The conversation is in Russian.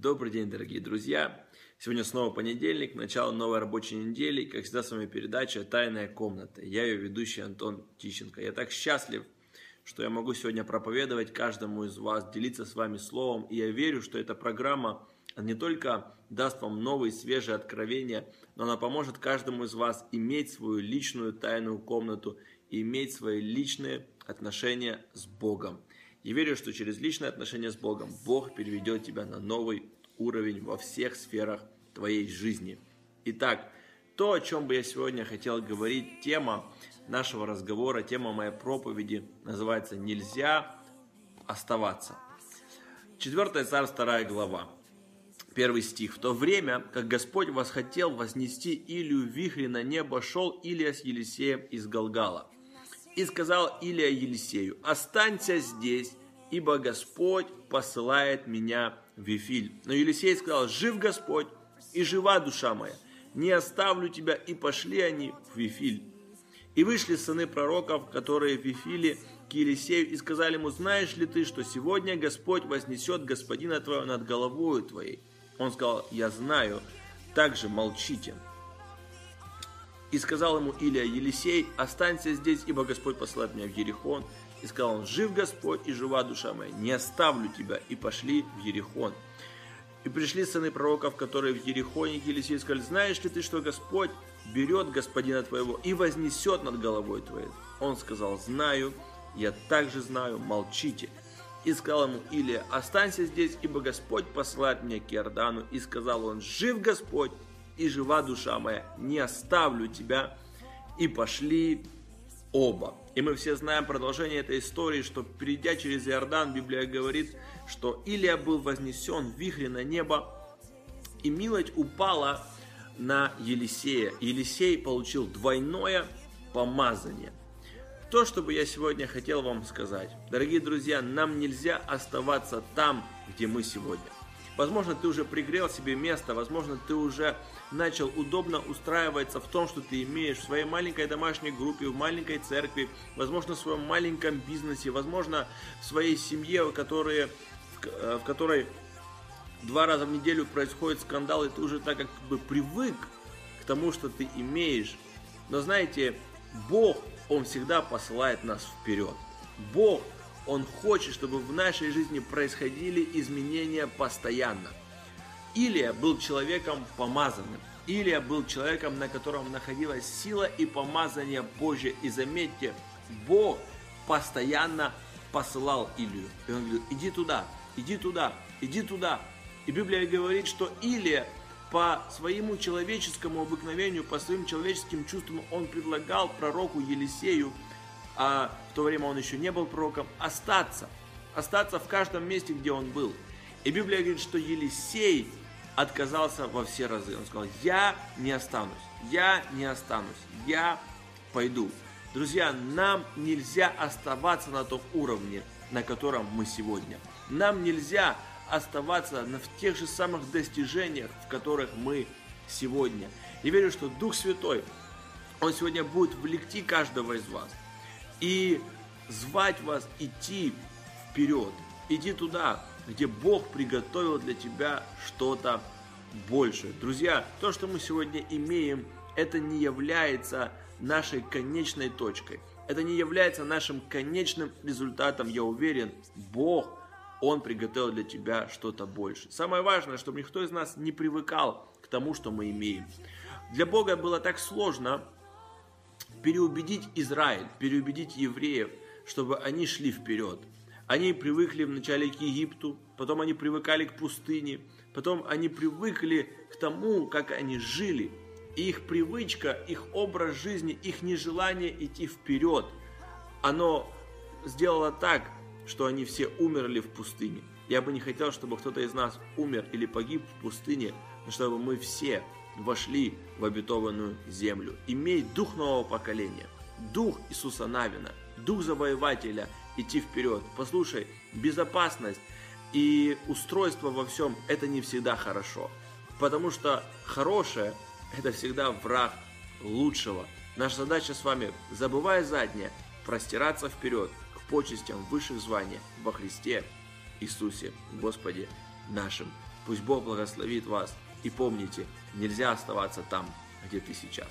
Добрый день, дорогие друзья! Сегодня снова понедельник, начало новой рабочей недели. Как всегда, с вами передача «Тайная комната». Я ее ведущий Антон Тищенко. Я так счастлив, что я могу сегодня проповедовать каждому из вас, делиться с вами словом. И я верю, что эта программа не только даст вам новые свежие откровения, но она поможет каждому из вас иметь свою личную тайную комнату иметь свои личные отношения с Богом. Я верю, что через личные отношения с Богом Бог переведет тебя на новый уровень во всех сферах твоей жизни. Итак, то, о чем бы я сегодня хотел говорить, тема нашего разговора, тема моей проповеди называется «Нельзя оставаться». Четвертая царь, вторая глава. Первый стих. «В то время, как Господь восхотел вознести Илью в вихре на небо, шел Илия с Елисеем из Галгала. И сказал Илия Елисею, останься здесь, ибо Господь посылает меня Вифиль. Но Елисей сказал, жив Господь, и жива душа моя, не оставлю тебя, и пошли они в Вифиль. И вышли сыны пророков, которые в Вифиле, к Елисею, и сказали ему, знаешь ли ты, что сегодня Господь вознесет господина твоего над головою твоей? Он сказал, я знаю, также молчите. И сказал ему Илия Елисей, останься здесь, ибо Господь посылает меня в Ерихон. И сказал он, жив Господь и жива душа моя, не оставлю тебя. И пошли в Ерихон. И пришли сыны пророков, которые в Ерихоне, к Елисею, сказали, знаешь ли ты, что Господь берет господина твоего и вознесет над головой твоей? Он сказал, знаю, я также знаю, молчите. И сказал ему Илия, останься здесь, ибо Господь посылает меня к Иордану. И сказал он, жив Господь и жива душа моя, не оставлю тебя. И пошли оба. И мы все знаем продолжение этой истории, что перейдя через Иордан, Библия говорит, что Илия был вознесен в вихре на небо, и милость упала на Елисея. Елисей получил двойное помазание. То, что бы я сегодня хотел вам сказать. Дорогие друзья, нам нельзя оставаться там, где мы сегодня. Возможно, ты уже пригрел себе место, возможно, ты уже начал удобно устраиваться в том, что ты имеешь в своей маленькой домашней группе, в маленькой церкви, возможно, в своем маленьком бизнесе, возможно, в своей семье, которые, в которой два раза в неделю происходит скандал, и ты уже так как бы привык к тому, что ты имеешь. Но знаете, Бог, Он всегда посылает нас вперед. Бог он хочет, чтобы в нашей жизни происходили изменения постоянно. Илия был человеком помазанным. Илия был человеком, на котором находилась сила и помазание Божье. И заметьте, Бог постоянно посылал Илию. И он говорит, иди туда, иди туда, иди туда. И Библия говорит, что Илия по своему человеческому обыкновению, по своим человеческим чувствам, он предлагал пророку Елисею а в то время он еще не был пророком, остаться. Остаться в каждом месте, где он был. И Библия говорит, что Елисей отказался во все разы. Он сказал, я не останусь, я не останусь, я пойду. Друзья, нам нельзя оставаться на том уровне, на котором мы сегодня. Нам нельзя оставаться в тех же самых достижениях, в которых мы сегодня. И верю, что Дух Святой, Он сегодня будет влекти каждого из вас – и звать вас идти вперед. Иди туда, где Бог приготовил для тебя что-то больше. Друзья, то, что мы сегодня имеем, это не является нашей конечной точкой. Это не является нашим конечным результатом, я уверен. Бог, Он приготовил для тебя что-то больше. Самое важное, чтобы никто из нас не привыкал к тому, что мы имеем. Для Бога было так сложно переубедить Израиль, переубедить евреев, чтобы они шли вперед. Они привыкли вначале к Египту, потом они привыкали к пустыне, потом они привыкли к тому, как они жили. И их привычка, их образ жизни, их нежелание идти вперед, оно сделало так, что они все умерли в пустыне. Я бы не хотел, чтобы кто-то из нас умер или погиб в пустыне, но чтобы мы все вошли в обетованную землю. Имей дух нового поколения, дух Иисуса Навина, дух завоевателя, идти вперед. Послушай, безопасность и устройство во всем – это не всегда хорошо. Потому что хорошее – это всегда враг лучшего. Наша задача с вами, забывая заднее, простираться вперед к почестям высших званий во Христе Иисусе, Господе нашим. Пусть Бог благословит вас. И помните, нельзя оставаться там, где ты сейчас.